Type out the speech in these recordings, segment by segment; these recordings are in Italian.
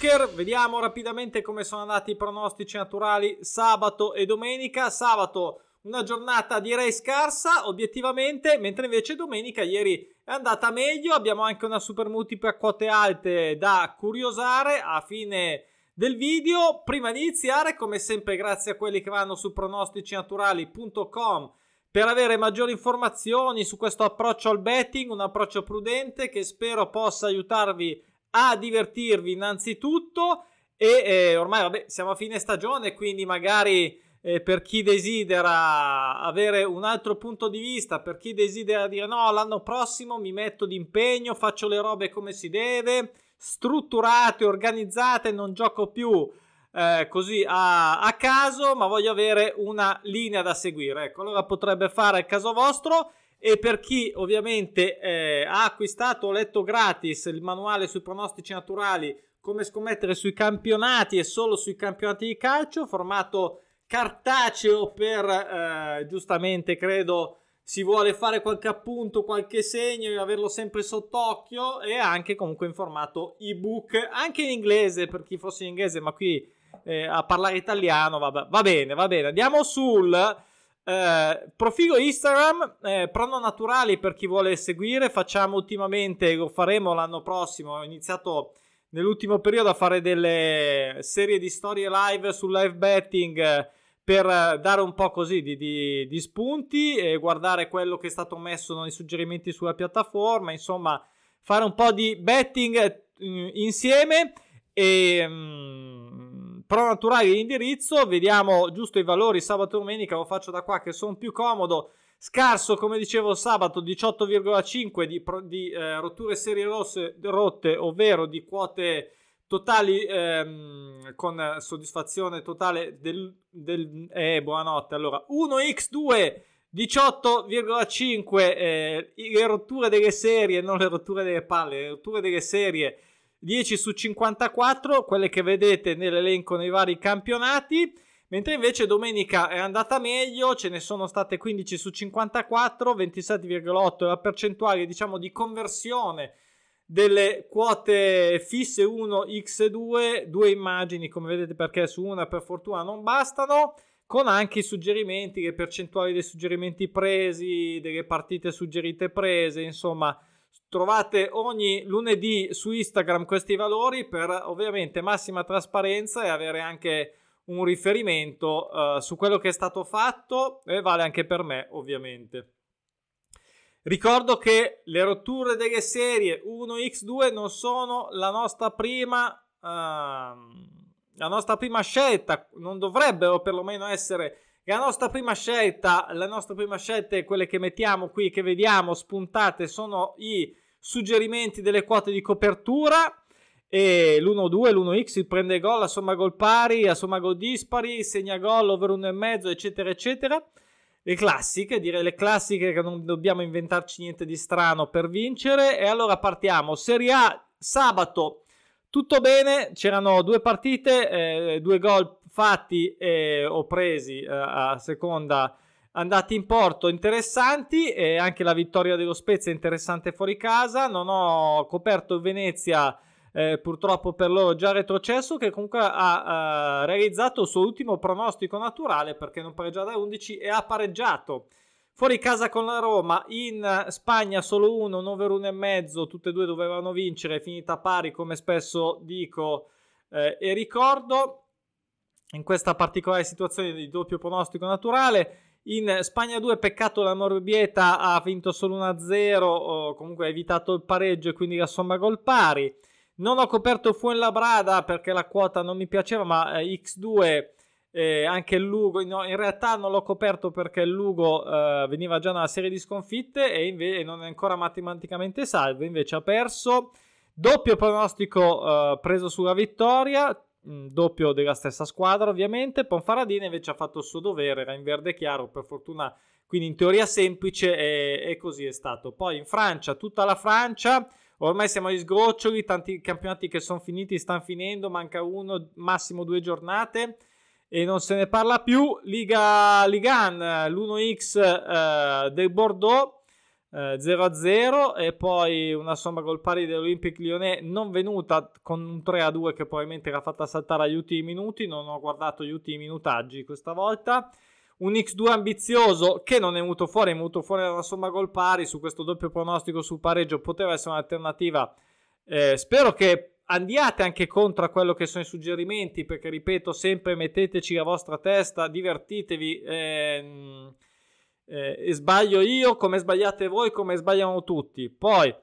Bunker, vediamo rapidamente come sono andati i pronostici naturali sabato e domenica. Sabato una giornata direi scarsa obiettivamente, mentre invece domenica ieri è andata meglio. Abbiamo anche una super multipla a quote alte da curiosare a fine del video. Prima di iniziare, come sempre, grazie a quelli che vanno su pronosticinaturali.com per avere maggiori informazioni su questo approccio al betting, un approccio prudente che spero possa aiutarvi a divertirvi innanzitutto e eh, ormai vabbè, siamo a fine stagione, quindi magari eh, per chi desidera avere un altro punto di vista, per chi desidera dire no, l'anno prossimo mi metto d'impegno, faccio le robe come si deve, strutturate, organizzate, non gioco più eh, così a, a, caso, ma voglio avere una linea da seguire. Ecco, allora potrebbe fare il caso vostro. E per chi ovviamente eh, ha acquistato o letto gratis il manuale sui pronostici naturali, come scommettere sui campionati e solo sui campionati di calcio, formato cartaceo per eh, giustamente credo si vuole fare qualche appunto, qualche segno e averlo sempre sott'occhio e anche comunque in formato ebook, anche in inglese per chi fosse in inglese, ma qui eh, a parlare italiano va, va, bene, va bene. Andiamo sul eh, profilo Instagram, eh, prono naturali per chi vuole seguire, facciamo ultimamente, lo faremo l'anno prossimo, ho iniziato nell'ultimo periodo a fare delle serie di storie live sul live betting per dare un po' così di, di, di, spunti e guardare quello che è stato messo nei suggerimenti sulla piattaforma, insomma, fare un po' di betting eh, insieme e um, pro naturale di indirizzo, vediamo giusto i valori sabato e domenica, lo faccio da qua che sono più comodo. Scarso, come dicevo sabato, 18,5 di, di eh, rotture serie rosse, rotte, ovvero di quote totali ehm, con soddisfazione totale del, del eh, buonanotte allora 1x2 18,5 eh, le rotture delle serie non le rotture delle palle le rotture delle serie 10 su 54 quelle che vedete nell'elenco nei vari campionati mentre invece domenica è andata meglio ce ne sono state 15 su 54 27,8 la percentuale diciamo di conversione delle quote fisse 1x2, due immagini come vedete perché su una per fortuna non bastano, con anche i suggerimenti, le percentuali dei suggerimenti presi, delle partite suggerite prese, insomma trovate ogni lunedì su Instagram questi valori per ovviamente massima trasparenza e avere anche un riferimento uh, su quello che è stato fatto e vale anche per me ovviamente. Ricordo che le rotture delle serie 1x2 non sono la nostra prima, uh, la nostra prima scelta, non dovrebbero perlomeno essere la nostra prima scelta. La nostra prima scelta è quelle che mettiamo qui, che vediamo spuntate, sono i suggerimenti delle quote di copertura. E l'1-2, l'1x, il prende gol, la somma gol pari, la somma gol dispari, segna gol over 1,5, eccetera, eccetera le classiche, direi le classiche che non dobbiamo inventarci niente di strano per vincere. E allora partiamo. Serie A, sabato, tutto bene, c'erano due partite, eh, due gol fatti eh, o presi eh, a seconda andati in porto interessanti e anche la vittoria dello Spezia interessante fuori casa. Non ho coperto Venezia eh, purtroppo per loro già retrocesso, che comunque ha uh, realizzato il suo ultimo pronostico naturale perché non pareggiava da 11 e ha pareggiato. Fuori casa con la Roma, in Spagna solo uno, un over 1,5, tutte e due dovevano vincere, è finita pari come spesso dico eh, e ricordo. In questa particolare situazione di doppio pronostico naturale, in Spagna 2, peccato la Morbieta ha vinto solo 1-0, o comunque ha evitato il pareggio e quindi la somma gol pari. Non ho coperto Fuenlabrada perché la quota non mi piaceva, ma eh, X2 eh, anche il Lugo. No, in realtà non l'ho coperto perché il Lugo eh, veniva già da una serie di sconfitte e, inve- non è ancora matematicamente salvo. Invece ha perso. Doppio pronostico eh, preso sulla vittoria. Mh, doppio della stessa squadra, ovviamente. Ponfaradina invece ha fatto il suo dovere, era in verde chiaro, per fortuna. Quindi in teoria semplice e, e così è stato. Poi in Francia, tutta la Francia Ormai siamo agli sgoccioli, tanti campionati che sono finiti, stanno finendo, manca uno, massimo due giornate e non se ne parla più. Liga Ligan, l'1x eh, del Bordeaux, 0-0 e poi una somma gol pari dell'Olympic Lyonnais non venuta con un 3-2 che probabilmente era fatta saltare agli ultimi minuti, non ho guardato gli ultimi minutaggi questa volta. Un X2 ambizioso che non è venuto fuori, è venuto fuori una somma gol pari su questo doppio pronostico sul pareggio, poteva essere un'alternativa. Eh, spero che andiate anche contro a quello che sono i suggerimenti, perché ripeto sempre metteteci la vostra testa, divertitevi. Ehm, eh, e sbaglio io come sbagliate voi, come sbagliamo tutti. Poi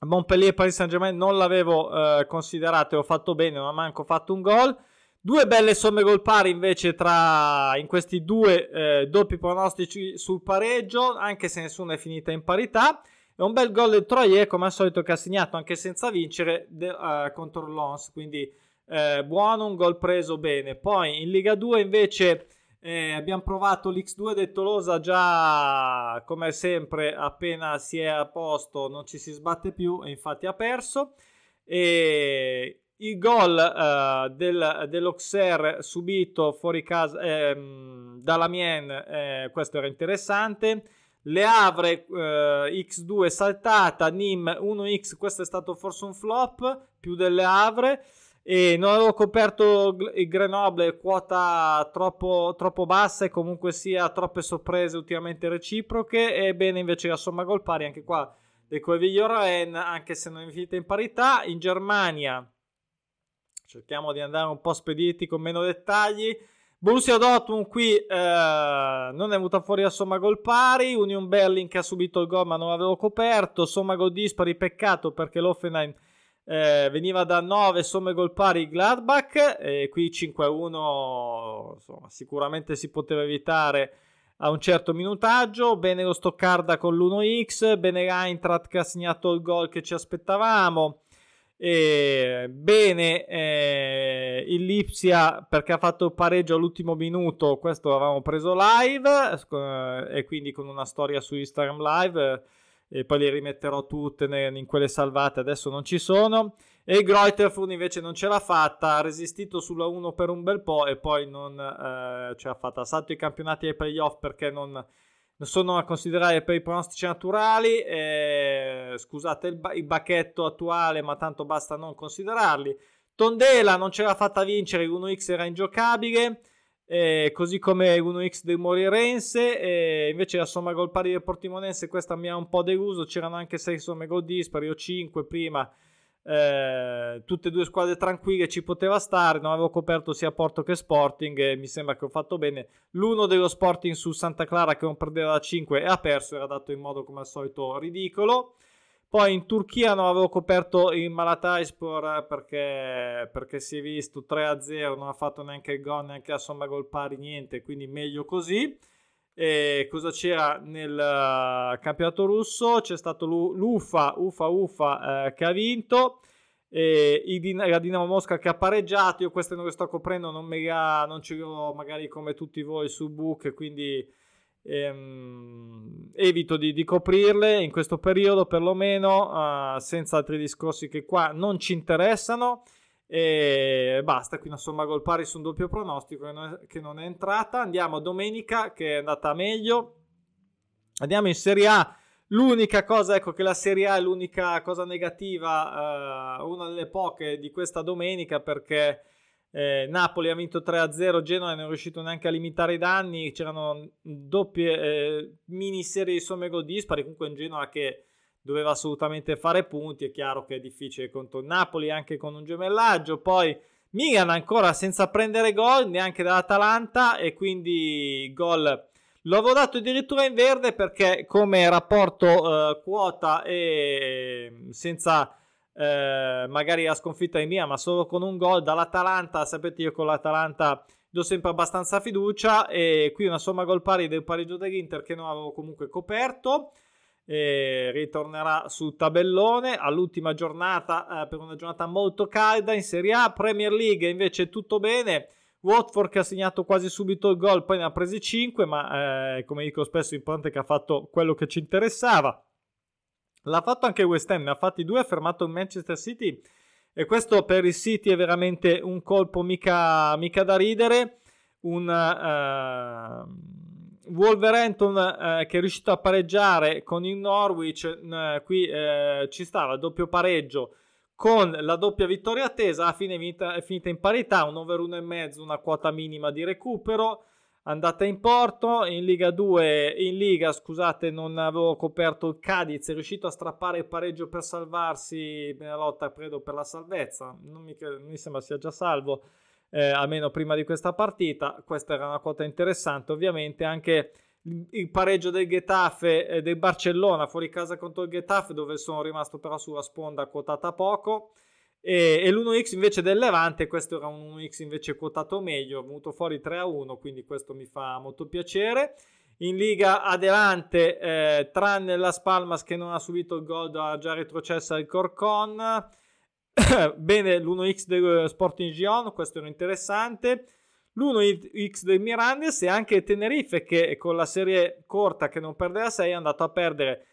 Montpellier Paris Saint Germain non l'avevo eh, considerato e ho fatto bene, non ho manco fatto un gol. Due belle somme gol pari invece tra in questi due eh, doppi pronostici sul pareggio, anche se nessuna è finita in parità. E un bel gol del Troyer, come al solito, che ha segnato anche senza vincere de, uh, contro Lons. Quindi eh, buono, un gol preso bene. Poi in Liga 2 invece eh, abbiamo provato l'X2 del Tolosa già come sempre appena si è a posto non ci si sbatte più e infatti ha perso. E il gol uh, del, dell'Auxerre subito fuori casa ehm, dalla Mien eh, questo era interessante. Le Avre eh, X2 saltata Nim 1X questo è stato forse un flop più delle Avre e non avevo coperto il Grenoble, quota troppo, troppo bassa e comunque sia troppe sorprese ultimamente reciproche. Ebbene, invece la somma gol pari anche qua del Coeviglio Ren, anche se non è finita in parità. In Germania cerchiamo di andare un po' spediti con meno dettagli. Borussia Dortmund qui eh, non è venuta fuori la somma gol pari. Union Berlin che ha subito il gol ma non l'avevo coperto. Somma gol dispari, peccato perché l'Offenheim eh, veniva da 9 somme gol pari Gladbach e qui 5-1 insomma, sicuramente si poteva evitare a un certo minutaggio. Bene lo Stoccarda con l'1x bene l'Eintracht che ha segnato il gol che ci aspettavamo. E bene eh, il Lipsia perché ha fatto il pareggio all'ultimo minuto questo l'avevamo preso live eh, e quindi con una storia su Instagram live e poi le rimetterò tutte in quelle salvate, adesso non ci sono. E il Greuterfurt invece non ce l'ha fatta, ha resistito sulla 1 per un bel po' e poi non eh, ce l'ha fatta. Salto i campionati ai playoff perché non, non sono a considerare per i pronostici naturali. Eh, scusate il, il bacchetto attuale, ma tanto basta non considerarli. Tondela non ce l'ha fatta vincere, l'1x era ingiocabile eh, così come 1x del Morirense e invece la somma gol pari del Portimonense questa mi ha un po' deluso c'erano anche 6 somme gol dispari o 5 prima eh, tutte e due squadre tranquille ci poteva stare non avevo coperto sia Porto che Sporting e mi sembra che ho fatto bene. L'uno dello Sporting su Santa Clara che non perdeva da 5 e ha perso era dato in modo come al solito ridicolo poi in Turchia non avevo coperto il Malataispor perché, perché si è visto 3-0, non ha fatto neanche il gol, neanche la somma gol pari, niente, quindi meglio così. E cosa c'era nel uh, campionato russo? C'è stato l'UFA, UFA, UFA eh, che ha vinto. Din- la Dinamo Mosca che ha pareggiato. Io queste non le sto coprendo, non, mega, non ce le ho magari come tutti voi su book, quindi ehm, evito di, di, coprirle in questo periodo perlomeno uh, senza altri discorsi che qua non ci interessano. E basta qui una somma gol pari su un doppio pronostico che non, è, che non è entrata. Andiamo a domenica che è andata meglio. Andiamo in Serie A. L'unica cosa, ecco che la Serie A è l'unica cosa negativa, uh, una delle poche di questa domenica perché eh, Napoli ha vinto 3-0, Genoa non è riuscito neanche a limitare i danni, c'erano doppie eh, miniserie di somme gol dispari, comunque un Genoa che doveva assolutamente fare punti, è chiaro che è difficile contro Napoli anche con un gemellaggio, poi Milan ancora senza prendere gol neanche dall'Atalanta e quindi gol L'avevo dato addirittura in verde perché come rapporto eh, quota e senza eh, magari la sconfitta è mia, ma solo con un gol dall'Atalanta. Sapete, io con l'Atalanta do sempre abbastanza fiducia. E qui una somma gol pari del pareggio dell'Inter che non avevo comunque coperto. E ritornerà sul tabellone all'ultima giornata eh, per una giornata molto calda in Serie A. Premier League invece tutto bene. Watford che ha segnato quasi subito il gol, poi ne ha presi 5, ma eh, come dico spesso, importante che ha fatto quello che ci interessava. L'ha fatto anche West Ham, ne ha fatti due, ha fermato il Manchester City e questo per il City è veramente un colpo mica, mica da ridere, un, uh, Wolverhampton eh, che è riuscito a pareggiare con il Norwich, eh, qui eh, ci stava il doppio pareggio con la doppia vittoria attesa, alla fine è finita in parità, un over 1,5, una quota minima di recupero, andata in porto, in Liga 2, in Liga scusate non avevo coperto il Cadiz, è riuscito a strappare il pareggio per salvarsi nella lotta credo per la salvezza, non mi, non mi sembra sia già salvo, eh, almeno prima di questa partita, questa era una quota interessante, ovviamente anche il pareggio del Getafe e del Barcellona fuori casa contro il Getafe dove sono rimasto però sulla sponda quotata poco e, e l'1x invece del Levante questo era un 1x invece quotato meglio venuto fuori 3 a 1 quindi questo mi fa molto piacere. In Liga Adelante eh, tranne la Spalmas che non ha subito il gol ha già retrocesso il Corcon. Bene l'1x del Sporting Gion questo era interessante. L'1x del Mirandes e anche Tenerife che con la serie corta che non perde la 6 è andato a perdere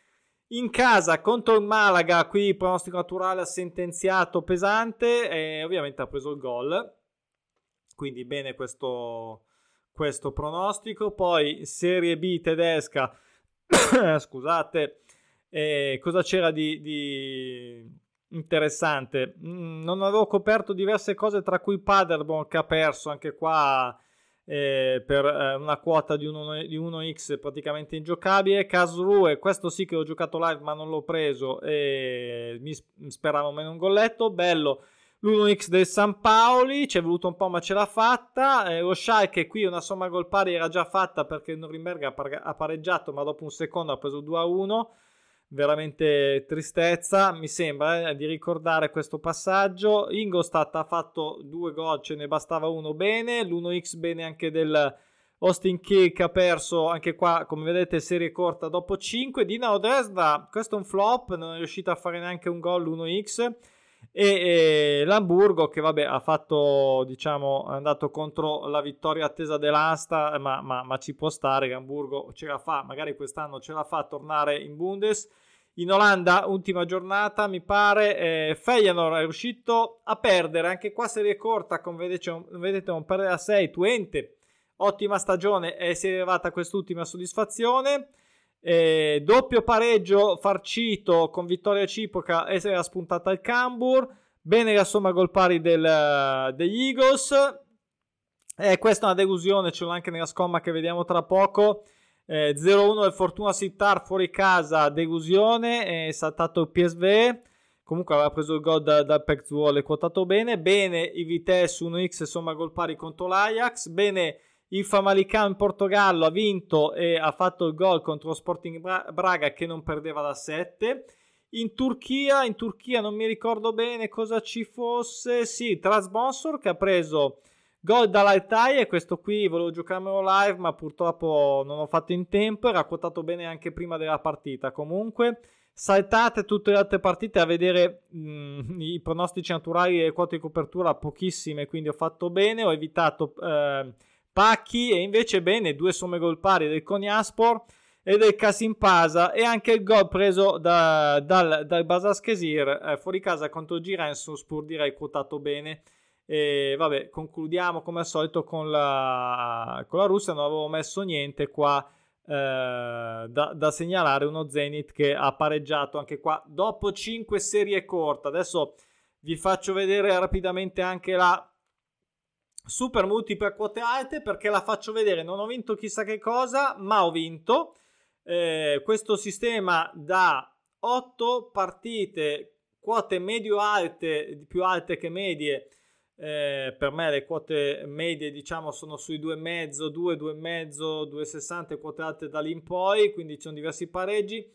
in casa contro il Malaga, qui pronostico naturale ha sentenziato pesante e ovviamente ha preso il gol. Quindi bene questo, questo pronostico. Poi Serie B tedesca, scusate, eh, cosa c'era di, di interessante. Mm, non avevo coperto diverse cose, tra cui Paderborn che ha perso anche qua eh, per eh, una quota di, 1, di 1x praticamente ingiocabile. Casrue, questo sì che ho giocato live ma non l'ho preso e mi speravo meno un golletto. Bello. L'1x del San Paoli ci è voluto un po' ma ce l'ha fatta. Eh, lo Schalke qui una somma gol pari era già fatta perché Norimberga ha pareggiato ma dopo un secondo ha preso 2 a 1 veramente tristezza. Mi sembra eh, di ricordare questo passaggio. Ingolstadt ha fatto due gol, ce ne bastava uno bene. L'1x bene anche del Austin Kick ha perso anche qua, come vedete, serie corta dopo 5. Dinamo Dresda, questo è un flop, non è riuscito a fare neanche un gol l'1x. E, l'Hamburgo che vabbè ha fatto diciamo è andato contro la vittoria attesa dell'Asta ma, ma, ma ci può stare l'Hamburgo ce la fa magari quest'anno ce la fa a tornare in Bundes in Olanda, ultima giornata, mi pare, eh, Feyenoord è riuscito a perdere, anche qua serie corta, come vedete, vedete non perde a 6, Twente, ottima stagione e si è arrivata quest'ultima soddisfazione. Eh, doppio pareggio farcito con vittoria reciproca e era spuntata il Cambur. Bene la somma gol pari del, degli Eagles. Eh, questa è una delusione, ce l'ho anche nella scomma che vediamo tra poco. Eh, 0-1 del Fortuna Sittar fuori casa, delusione, è saltato il PSV. Comunque aveva preso il gol da, dal Pezzuole, quotato bene. Bene i Vitesse 1x, insomma, gol pari contro l'Ajax. Bene il Famalicão in Portogallo ha vinto e ha fatto il gol contro lo Sporting Braga che non perdeva da 7. In Turchia, in Turchia non mi ricordo bene cosa ci fosse. Sì, Trasbonsor che ha preso Gol dall'Altai e questo qui volevo giocarmelo live ma purtroppo non ho fatto in tempo, era quotato bene anche prima della partita. Comunque saltate tutte le altre partite a vedere mh, mm, i pronostici naturali e le quote di copertura pochissime, quindi ho fatto bene, ho evitato eh, pacchi e invece bene due somme gol pari del Coniaspor e del Casimpasa e anche il gol preso da, dal, dal Basaskesir eh, fuori casa contro Girensuspur direi quotato bene e vabbè, concludiamo come al solito con la, con la Russia. Non avevo messo niente qua eh, da, da, segnalare. Uno Zenith che ha pareggiato anche qua dopo 5 serie corte. Adesso vi faccio vedere rapidamente anche la super multipla quote alte perché la faccio vedere. Non ho vinto chissà che cosa, ma ho vinto. Eh, questo sistema da 8 partite, quote medio-alte, più alte che medie eh, per me le quote medie diciamo sono sui 2,5, 2, 2,5, 2,60 quote alte da lì in poi, quindi ci sono diversi pareggi.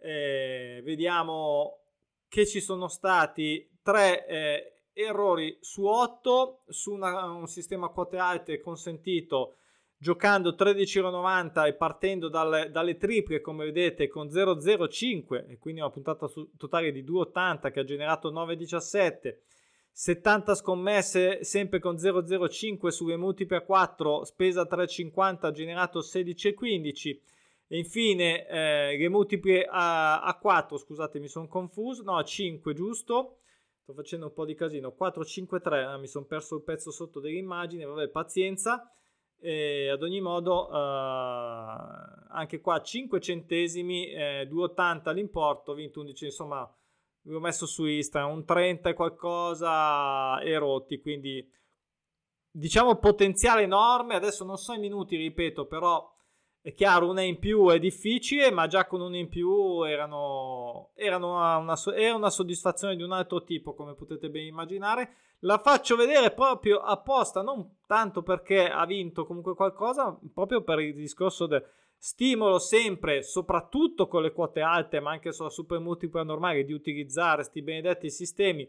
Eh, vediamo che ci sono stati 3 eh, errori su 8 su una, un sistema quote alte consentito giocando 13,90 e partendo dalle, dalle triple come vedete con 0,05 e quindi una puntata totale di 2,80 che ha generato 9,17 70 scommesse sempre con 0,05 sulle multiple a 4, spesa 3,50 ha generato 16,15 e infine eh, le multiple a, a 4, scusate mi sono confuso, no a 5 giusto, sto facendo un po' di casino, 4, 5, 3, eh, mi sono perso il pezzo sotto dell'immagine, vabbè pazienza, E ad ogni modo, uh, anche qua 5 centesimi, eh, 2,80 l'importo, 20 11, insomma, vi ho messo su Instagram un 30 e qualcosa e rotti, quindi diciamo potenziale enorme. Adesso non so i minuti, ripeto, però è chiaro, una in più è difficile, ma già con una in più erano, erano una, una, era una soddisfazione di un altro tipo, come potete ben immaginare. La faccio vedere proprio apposta, non tanto perché ha vinto comunque qualcosa, proprio per il discorso del stimolo sempre, soprattutto con le quote alte, ma anche sulla super multipla normale, di utilizzare questi benedetti sistemi.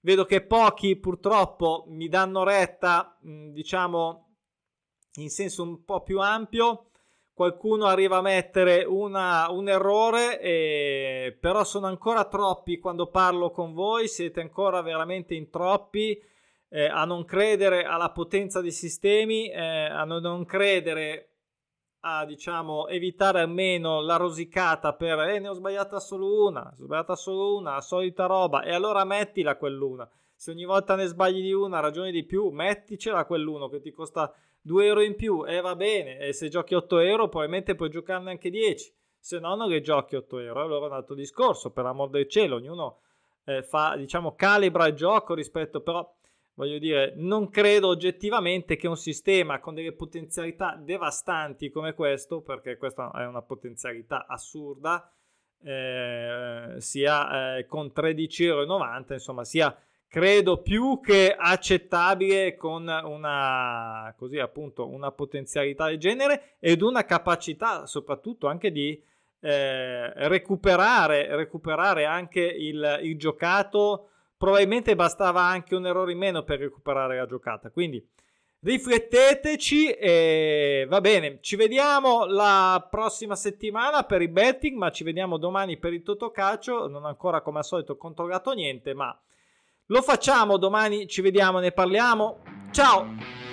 Vedo che pochi purtroppo mi danno retta, diciamo, in senso un po' più ampio qualcuno arriva a mettere una, un errore, e, però sono ancora troppi quando parlo con voi, siete ancora veramente in troppi eh, a non credere alla potenza dei sistemi, eh, a non credere a diciamo evitare almeno la rosicata per eh, ne ho sbagliata solo una, sbagliata solo una, la solita roba e allora mettila quell'una. Se ogni volta ne sbagli di una, ragione di più, metticela quell'uno che ti costa 2 euro in più e eh, va bene. E se giochi 8 euro, probabilmente puoi giocarne anche 10. Se no, non che giochi 8 euro. Allora è un altro discorso. Per amor del cielo, ognuno eh, fa, diciamo, calibra il gioco rispetto, però. Voglio dire, non credo oggettivamente che un sistema con delle potenzialità devastanti come questo, perché questa è una potenzialità assurda, eh, sia eh, con 13,90 euro, insomma, sia credo più che accettabile con una, così appunto, una potenzialità del genere ed una capacità soprattutto anche di eh, recuperare, recuperare anche il, il giocato. Probabilmente bastava anche un errore in meno per recuperare la giocata. Quindi rifletteteci e va bene. Ci vediamo la prossima settimana per i betting, ma ci vediamo domani per il Totocalcio. Non ancora come al solito controllato niente, ma lo facciamo domani, ci vediamo, ne parliamo. Ciao!